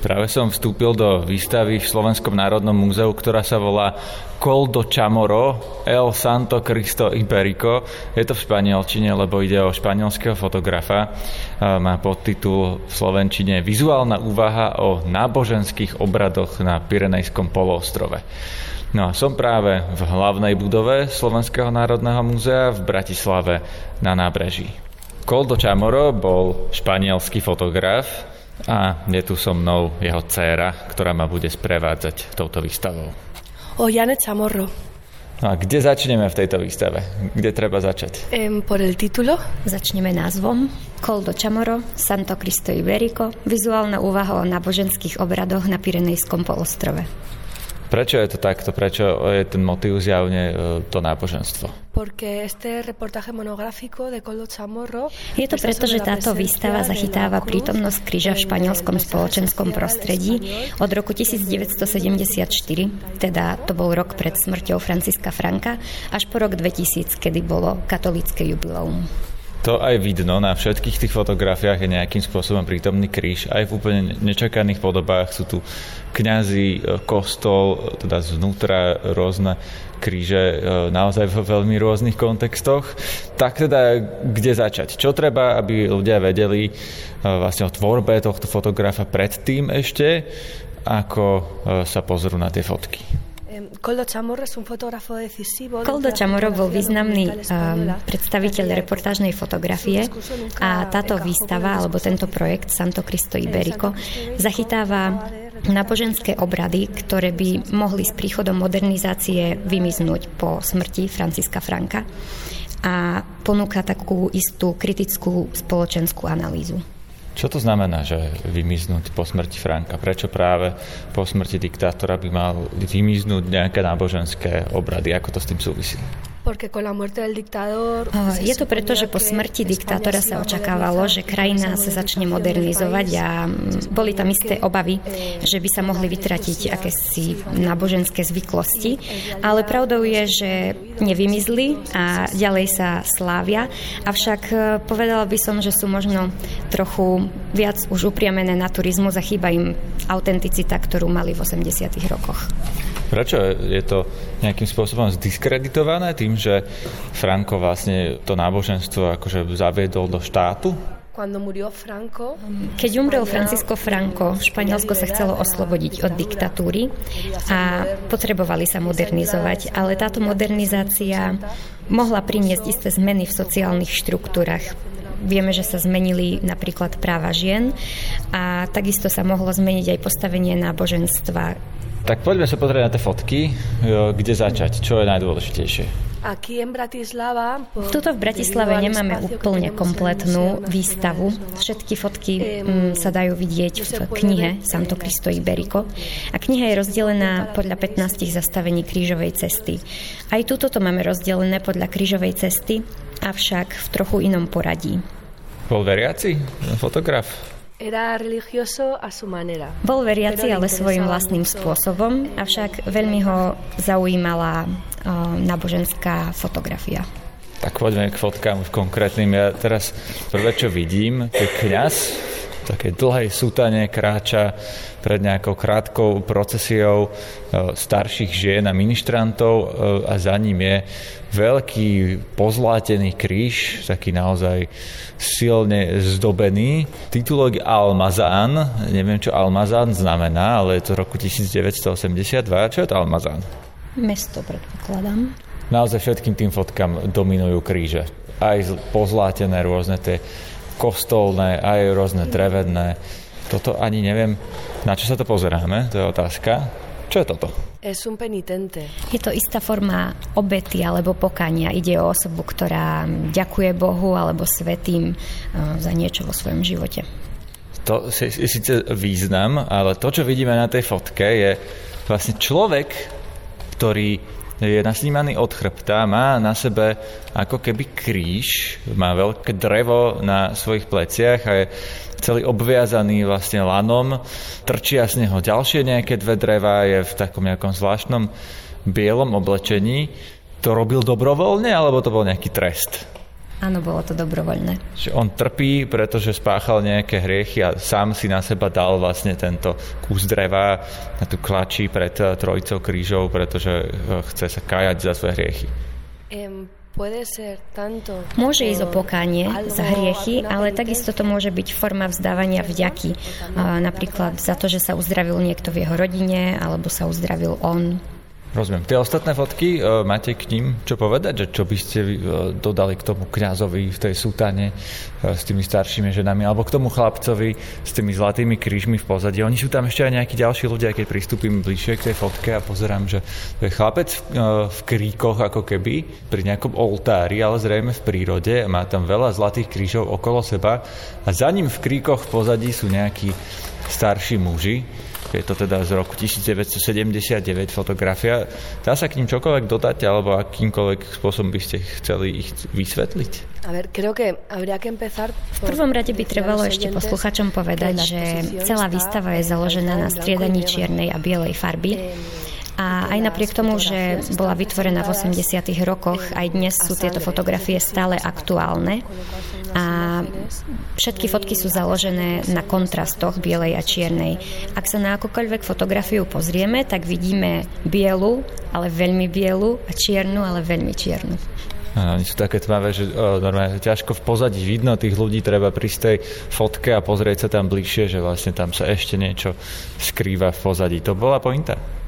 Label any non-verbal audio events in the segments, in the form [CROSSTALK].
Práve som vstúpil do výstavy v Slovenskom národnom múzeu, ktorá sa volá Col do Chamorro El Santo Cristo Iberico. Je to v španielčine, lebo ide o španielského fotografa. Má podtitul v slovenčine Vizuálna úvaha o náboženských obradoch na Pirenejskom poloostrove. No a som práve v hlavnej budove Slovenského národného múzea v Bratislave na nábreží. Coldo Chamorro bol španielský fotograf, a je tu so mnou jeho dcéra, ktorá ma bude sprevádzať touto výstavou. O Jane Chamorro. No a kde začneme v tejto výstave? Kde treba začať? Um, por el título. Začneme názvom Coldo Chamorro, Santo Cristo Iberico, vizuálna úvaha o náboženských obradoch na Pirenejskom polostrove. Prečo je to takto? Prečo je ten motív zjavne e, to náboženstvo? Je to preto, že táto výstava zachytáva prítomnosť kríža v španielskom spoločenskom prostredí od roku 1974, teda to bol rok pred smrťou Franciska Franka, až po rok 2000, kedy bolo katolické jubileum. To aj vidno, na všetkých tých fotografiách je nejakým spôsobom prítomný kríž. Aj v úplne nečakaných podobách sú tu kňazi, e, kostol, teda znútra rôzne kríže e, naozaj v veľmi rôznych kontextoch. Tak teda, kde začať? Čo treba, aby ľudia vedeli e, vlastne o tvorbe tohto fotografa predtým ešte, ako sa pozrú na tie fotky? Coldo Chamorro bol významný um, predstaviteľ reportážnej fotografie a táto výstava alebo tento projekt Santo Cristo Iberico zachytáva náboženské obrady, ktoré by mohli s príchodom modernizácie vymiznúť po smrti Franciska Franka a ponúka takú istú kritickú spoločenskú analýzu. Čo to znamená, že vymiznúť po smrti Franka? Prečo práve po smrti diktátora by mal vymiznúť nejaké náboženské obrady? Ako to s tým súvisí? Je to preto, že po smrti diktátora sa očakávalo, že krajina sa začne modernizovať a boli tam isté obavy, že by sa mohli vytratiť akési náboženské zvyklosti. Ale pravdou je, že nevymizli a ďalej sa slávia. Avšak e, povedala by som, že sú možno trochu viac už upriamené na turizmu, zachýba im autenticita, ktorú mali v 80 rokoch. Prečo je to nejakým spôsobom zdiskreditované tým, že Franco vlastne to náboženstvo akože zaviedol do štátu? Keď umrel Francisco Franco, Španielsko sa chcelo oslobodiť od diktatúry a potrebovali sa modernizovať, ale táto modernizácia mohla priniesť isté zmeny v sociálnych štruktúrach. Vieme, že sa zmenili napríklad práva žien a takisto sa mohlo zmeniť aj postavenie náboženstva tak poďme sa pozrieť na tie fotky, kde začať, čo je najdôležitejšie. Tuto v Bratislave nemáme úplne kompletnú výstavu. Všetky fotky mm, sa dajú vidieť v knihe Santo Cristo Iberico. A kniha je rozdelená podľa 15 zastavení krížovej cesty. Aj tuto to máme rozdelené podľa krížovej cesty, avšak v trochu inom poradí. Bol veriaci fotograf? Bol veriaci, ale svojim vlastným spôsobom, avšak veľmi ho zaujímala náboženská fotografia. Tak poďme k fotkám konkrétnym. Ja teraz prvé, čo vidím, je kňaz v takej dlhej sutane kráča pred nejakou krátkou procesiou e, starších žien a ministrantov e, a za ním je veľký pozlátený kríž, taký naozaj silne zdobený. Titulok Almazán, neviem čo Almazán znamená, ale je to roku 1982. Čo je to Almazán? Mesto, predpokladám. Naozaj všetkým tým fotkám dominujú kríže. Aj pozlátené rôzne tie kostolné, aj rôzne drevené. Toto ani neviem, na čo sa to pozeráme, to je otázka. Čo je toto? Es un penitente. Je to istá forma obety alebo pokania. Ide o osobu, ktorá ďakuje Bohu alebo svetým eh, za niečo vo svojom živote. To je síce význam, ale to, čo vidíme na tej fotke, je vlastne človek, ktorý je nasnímaný od chrbta, má na sebe ako keby kríž, má veľké drevo na svojich pleciach a je celý obviazaný vlastne lanom, trčia z neho ďalšie nejaké dve dreva, je v takom nejakom zvláštnom bielom oblečení. To robil dobrovoľne, alebo to bol nejaký trest? Áno, bolo to dobrovoľné. Že on trpí, pretože spáchal nejaké hriechy a sám si na seba dal vlastne tento kus dreva na tú klačí pred eh, trojicou krížov, pretože eh, chce sa kájať za svoje hriechy. Môže ísť o pokánie za hriechy, ale takisto to môže byť forma vzdávania vďaky. Napríklad za to, že sa uzdravil niekto v jeho rodine, alebo sa uzdravil on. Rozumiem. Tie ostatné fotky, e, máte k ním čo povedať? Že čo by ste e, dodali k tomu kňazovi v tej sútane e, s tými staršími ženami alebo k tomu chlapcovi s tými zlatými krížmi v pozadí? Oni sú tam ešte aj nejakí ďalší ľudia, keď pristúpim bližšie k tej fotke a pozerám, že to je chlapec v, e, v kríkoch ako keby pri nejakom oltári, ale zrejme v prírode. Má tam veľa zlatých krížov okolo seba a za ním v kríkoch v pozadí sú nejakí starší muži je to teda z roku 1979 fotografia. Dá sa k ním čokoľvek dodať, alebo akýmkoľvek spôsobom by ste chceli ich vysvetliť? V prvom rade by trebalo ešte posluchačom povedať, že celá výstava je založená na striedaní čiernej a bielej farby a aj napriek tomu, že bola vytvorená v 80. rokoch, aj dnes sú tieto fotografie stále aktuálne. A všetky fotky sú založené na kontrastoch bielej a čiernej. Ak sa na akúkoľvek fotografiu pozrieme, tak vidíme bielu, ale veľmi bielu a čiernu, ale veľmi čiernu. A oni sú také tmavé, že o, normálne ťažko v pozadí vidno tých ľudí, treba prísť tej fotke a pozrieť sa tam bližšie, že vlastne tam sa ešte niečo skrýva v pozadí. To bola pointa?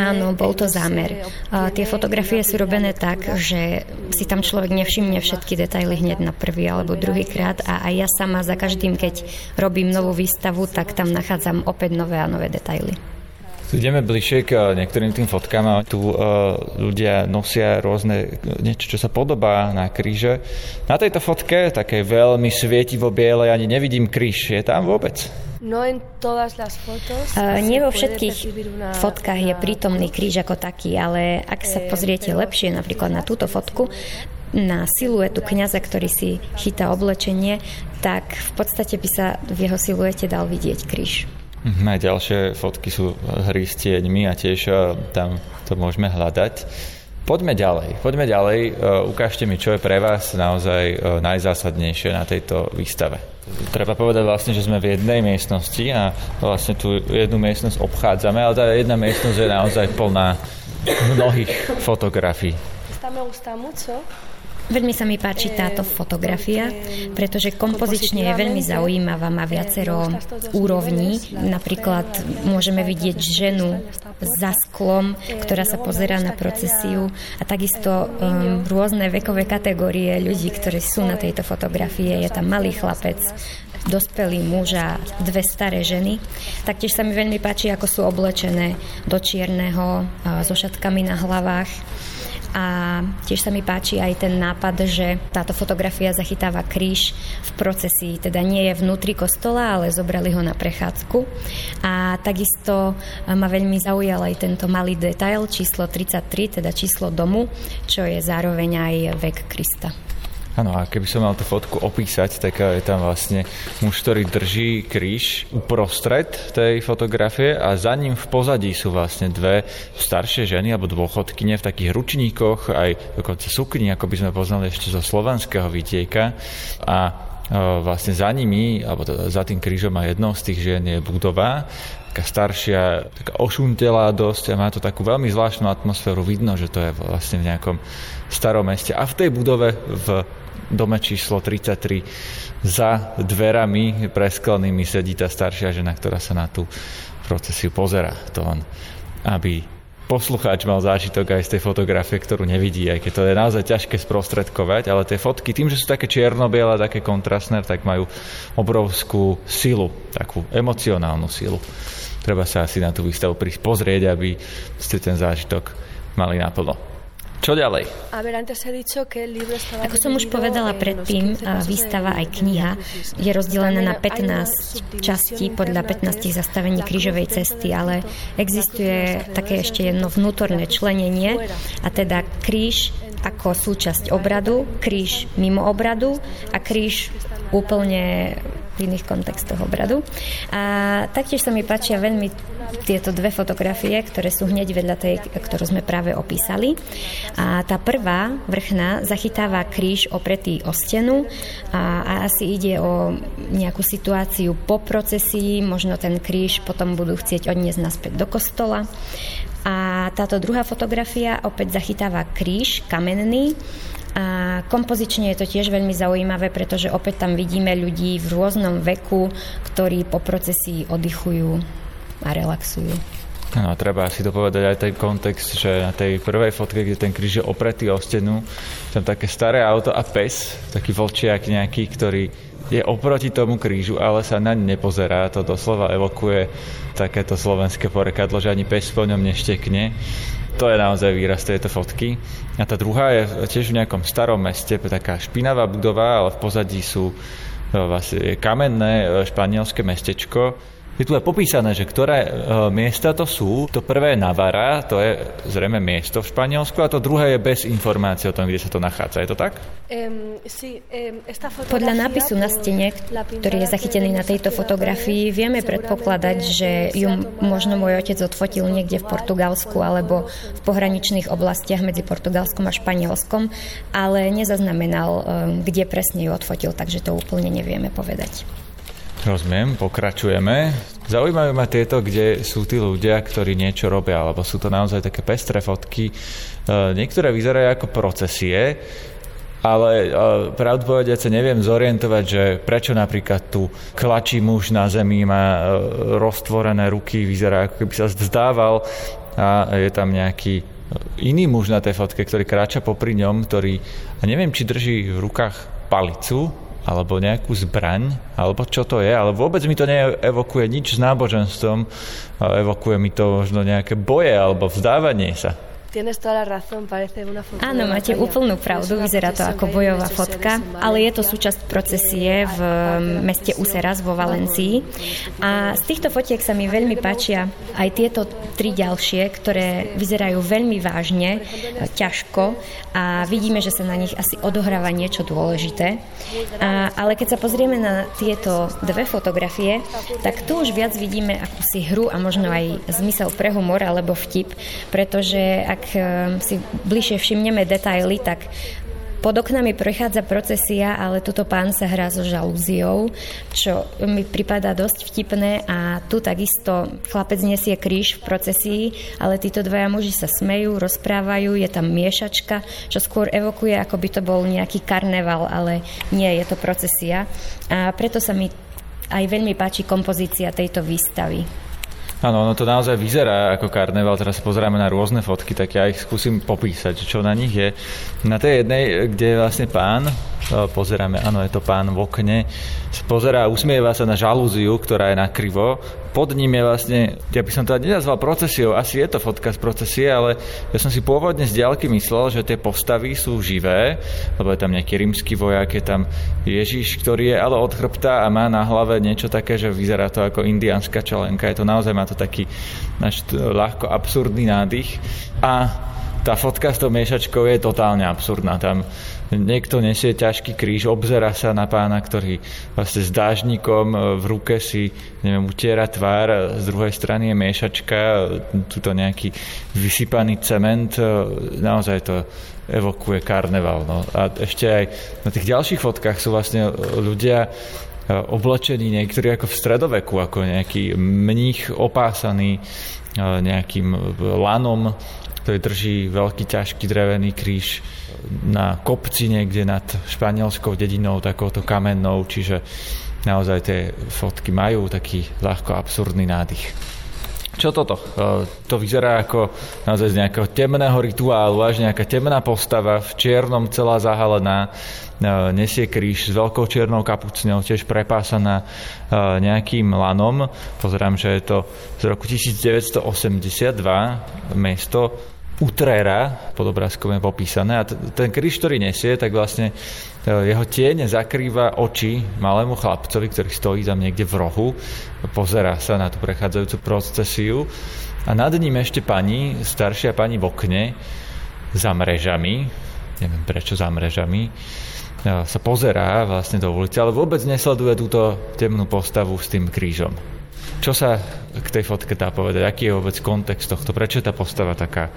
Áno, bol to zámer. A tie fotografie sú robené tak, že si tam človek nevšimne všetky detaily hneď na prvý alebo druhý krát a aj ja sama za každým, keď robím novú výstavu, tak tam nachádzam opäť nové a nové detaily. Ideme bližšie k eh, niektorým tým fotkám tu uh, ľudia nosia rôzne, niečo, čo sa podobá na kríže. Na tejto fotke, také veľmi svietivo biele, ani nevidím kríž. Je tam vôbec? No nie vo všetkých fotkách je prítomný kríž ako taký, ale ak sa pozriete lepšie napríklad na túto fotku, na siluetu kňaza, ktorý si chytá oblečenie, tak v podstate by sa v jeho siluete dal vidieť kríž. Mhm, aj ďalšie fotky sú hry s tieňmi a tiež tam to môžeme hľadať. Poďme ďalej, poďme ďalej. Ukážte mi, čo je pre vás naozaj najzásadnejšie na tejto výstave. Treba povedať vlastne, že sme v jednej miestnosti a vlastne tú jednu miestnosť obchádzame, ale tá jedna miestnosť je naozaj plná mnohých fotografií. Veľmi sa mi páči táto fotografia, pretože kompozične je veľmi zaujímavá, má viacero úrovní. Napríklad môžeme vidieť ženu za sklom, ktorá sa pozerá na procesiu a takisto um, rôzne vekové kategórie ľudí, ktorí sú na tejto fotografie. Je tam malý chlapec, dospelý muž a dve staré ženy. Taktiež sa mi veľmi páči, ako sú oblečené do čierneho so šatkami na hlavách a tiež sa mi páči aj ten nápad, že táto fotografia zachytáva kríž v procesii, teda nie je vnútri kostola, ale zobrali ho na prechádzku a takisto ma veľmi zaujal aj tento malý detail, číslo 33, teda číslo domu, čo je zároveň aj vek Krista. Áno, a keby som mal tú fotku opísať, tak je tam vlastne muž, ktorý drží kríž uprostred tej fotografie a za ním v pozadí sú vlastne dve staršie ženy alebo dôchodkyne v takých ručníkoch, aj dokonca sukni, ako by sme poznali ešte zo slovanského vidieka. A e, vlastne za nimi, alebo teda za tým krížom a jednou z tých žien je budova, taká staršia, taká ošuntelá dosť a má to takú veľmi zvláštnu atmosféru. Vidno, že to je vlastne v nejakom starom meste. A v tej budove v dome číslo 33 za dverami presklenými sedí tá staršia žena, ktorá sa na tú procesiu pozera. To on, aby poslucháč mal zážitok aj z tej fotografie, ktorú nevidí, aj keď to je naozaj ťažké sprostredkovať, ale tie fotky, tým, že sú také čierno-biele, také kontrastné, tak majú obrovskú silu, takú emocionálnu silu. Treba sa asi na tú výstavu prísť pozrieť, aby ste ten zážitok mali naplno. Čo ďalej? Ako som už povedala predtým, výstava aj kniha je rozdelená na 15 častí podľa 15 zastavení krížovej cesty, ale existuje také ešte jedno vnútorné členenie a teda kríž ako súčasť obradu, kríž mimo obradu a kríž úplne v iných kontextoch obradu. A taktiež sa mi páčia veľmi tieto dve fotografie, ktoré sú hneď vedľa tej, ktorú sme práve opísali. A tá prvá, vrchná, zachytáva kríž opretý o stenu a, a asi ide o nejakú situáciu po procesii, možno ten kríž potom budú chcieť odniesť naspäť do kostola. A táto druhá fotografia opäť zachytáva kríž kamenný a kompozične je to tiež veľmi zaujímavé, pretože opäť tam vidíme ľudí v rôznom veku, ktorí po procesii oddychujú a relaxujú. No, treba si to povedať aj ten kontext, že na tej prvej fotke, kde ten kríž je opretý o stenu, tam také staré auto a pes, taký vlčiak nejaký, ktorý je oproti tomu krížu, ale sa naň nepozerá. To doslova evokuje takéto slovenské porekadlo, že ani pes po ňom neštekne. To je naozaj výraz tejto fotky. A tá druhá je tiež v nejakom starom meste, taká špinavá budova, ale v pozadí sú vlastne kamenné e, španielské mestečko je tu aj popísané, že ktoré e, miesta to sú. To prvé je Navara, to je zrejme miesto v Španielsku a to druhé je bez informácie o tom, kde sa to nachádza. Je to tak? Podľa nápisu na stene, ktorý je zachytený na tejto fotografii, vieme predpokladať, že ju možno môj otec odfotil niekde v Portugalsku alebo v pohraničných oblastiach medzi Portugalskom a Španielskom, ale nezaznamenal, kde presne ju odfotil, takže to úplne nevieme povedať. Rozumiem, pokračujeme. Zaujímajú ma tieto, kde sú tí ľudia, ktorí niečo robia, alebo sú to naozaj také pestré fotky. E, niektoré vyzerajú ako procesie, ale e, pravdu povediac sa neviem zorientovať, že prečo napríklad tu klačí muž na zemi, má e, roztvorené ruky, vyzerá ako keby sa zdával a je tam nejaký iný muž na tej fotke, ktorý kráča popri ňom, ktorý, a neviem, či drží v rukách palicu, alebo nejakú zbraň, alebo čo to je, ale vôbec mi to neevokuje nič s náboženstvom, evokuje mi to možno nejaké boje alebo vzdávanie sa. Áno, máte úplnú pravdu, vyzerá to ako bojová fotka, ale je to súčasť procesie v meste Useras vo Valencii. A z týchto fotiek sa mi veľmi páčia aj tieto tri ďalšie, ktoré vyzerajú veľmi vážne, ťažko a vidíme, že sa na nich asi odohráva niečo dôležité. A, ale keď sa pozrieme na tieto dve fotografie, tak tu už viac vidíme akúsi hru a možno aj zmysel pre humor alebo vtip, pretože ak ak eh, si bližšie všimneme detaily, tak pod oknami prechádza procesia, ale tuto pán sa hrá so žalúziou, čo mi pripadá dosť vtipné a tu takisto chlapec nesie kríž v procesii, ale títo dvaja muži sa smejú, rozprávajú, je tam miešačka, čo skôr evokuje, ako by to bol nejaký karneval, ale nie, je to procesia. A preto sa mi aj veľmi páči kompozícia tejto výstavy. Áno, ono to naozaj vyzerá ako karneval. Teraz pozeráme na rôzne fotky, tak ja ich skúsim popísať, čo na nich je. Na tej jednej, kde je vlastne pán, pozeráme, áno, je to pán v okne, pozerá, usmieva sa na žalúziu, ktorá je nakrivo pod ním je vlastne, ja by som to nenazval procesiou, asi je to fotka z procesie, ale ja som si pôvodne z diaľky myslel, že tie postavy sú živé, lebo je tam nejaký rímsky vojak, je tam Ježiš, ktorý je ale od chrbta a má na hlave niečo také, že vyzerá to ako indiánska čelenka. Je to naozaj, má to taký naš, ľahko absurdný nádych. A tá fotka s tou miešačkou je totálne absurdná. Tam niekto nesie ťažký kríž, obzera sa na pána, ktorý vlastne s dážnikom e, v ruke si neviem, utiera tvár, z druhej strany je miešačka, tuto nejaký vysypaný cement, e, naozaj to evokuje karneval. No. A ešte aj na tých ďalších fotkách sú vlastne ľudia e, oblečení niektorí ako v stredoveku, ako nejaký mních opásaný nejakým lanom, ktorý drží veľký ťažký drevený kríž na kopci niekde nad španielskou dedinou, takouto kamennou, čiže naozaj tie fotky majú taký ľahko absurdný nádych. Čo toto? E, to vyzerá ako naozaj z nejakého temného rituálu, až nejaká temná postava, v čiernom celá zahalená, e, nesie kríž s veľkou čiernou kapucňou, tiež prepásaná e, nejakým lanom. Pozerám, že je to z roku 1982 mesto Utrera, pod obrázkom je popísané. A ten kríž, ktorý nesie, tak vlastne e, jeho tieň zakrýva oči malému chlapcovi, ktorý stojí tam niekde v rohu, pozera sa na tú prechádzajúcu procesiu a nad ním ešte pani, staršia pani v okne, za mrežami, neviem prečo za mrežami, sa pozerá vlastne do ulice, ale vôbec nesleduje túto temnú postavu s tým krížom. Čo sa k tej fotke dá povedať? Aký je vôbec kontext tohto? Prečo je tá postava taká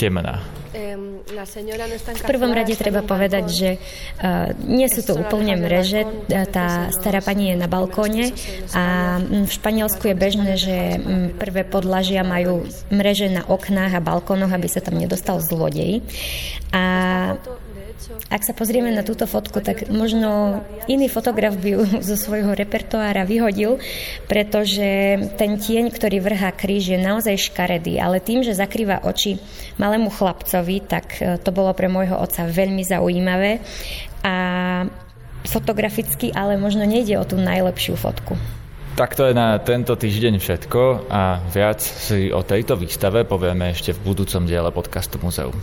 temná? V prvom rade treba povedať, že uh, nie sú to úplne mreže. Tá stará pani je na balkóne a v Španielsku je bežné, že prvé podlažia majú mreže na oknách a balkónoch, aby sa tam nedostal zlodej. A ak sa pozrieme na túto fotku, tak možno iný fotograf by ju [LAUGHS] zo svojho repertoára vyhodil, pretože ten tieň, ktorý vrhá kríž, je naozaj škaredý, ale tým, že zakrýva oči malému chlapcovi, tak e, to bolo pre môjho otca veľmi zaujímavé a fotograficky, ale možno nejde o tú najlepšiu fotku. Tak to je na tento týždeň všetko a viac si o tejto výstave povieme ešte v budúcom diele podcastu Muzeum.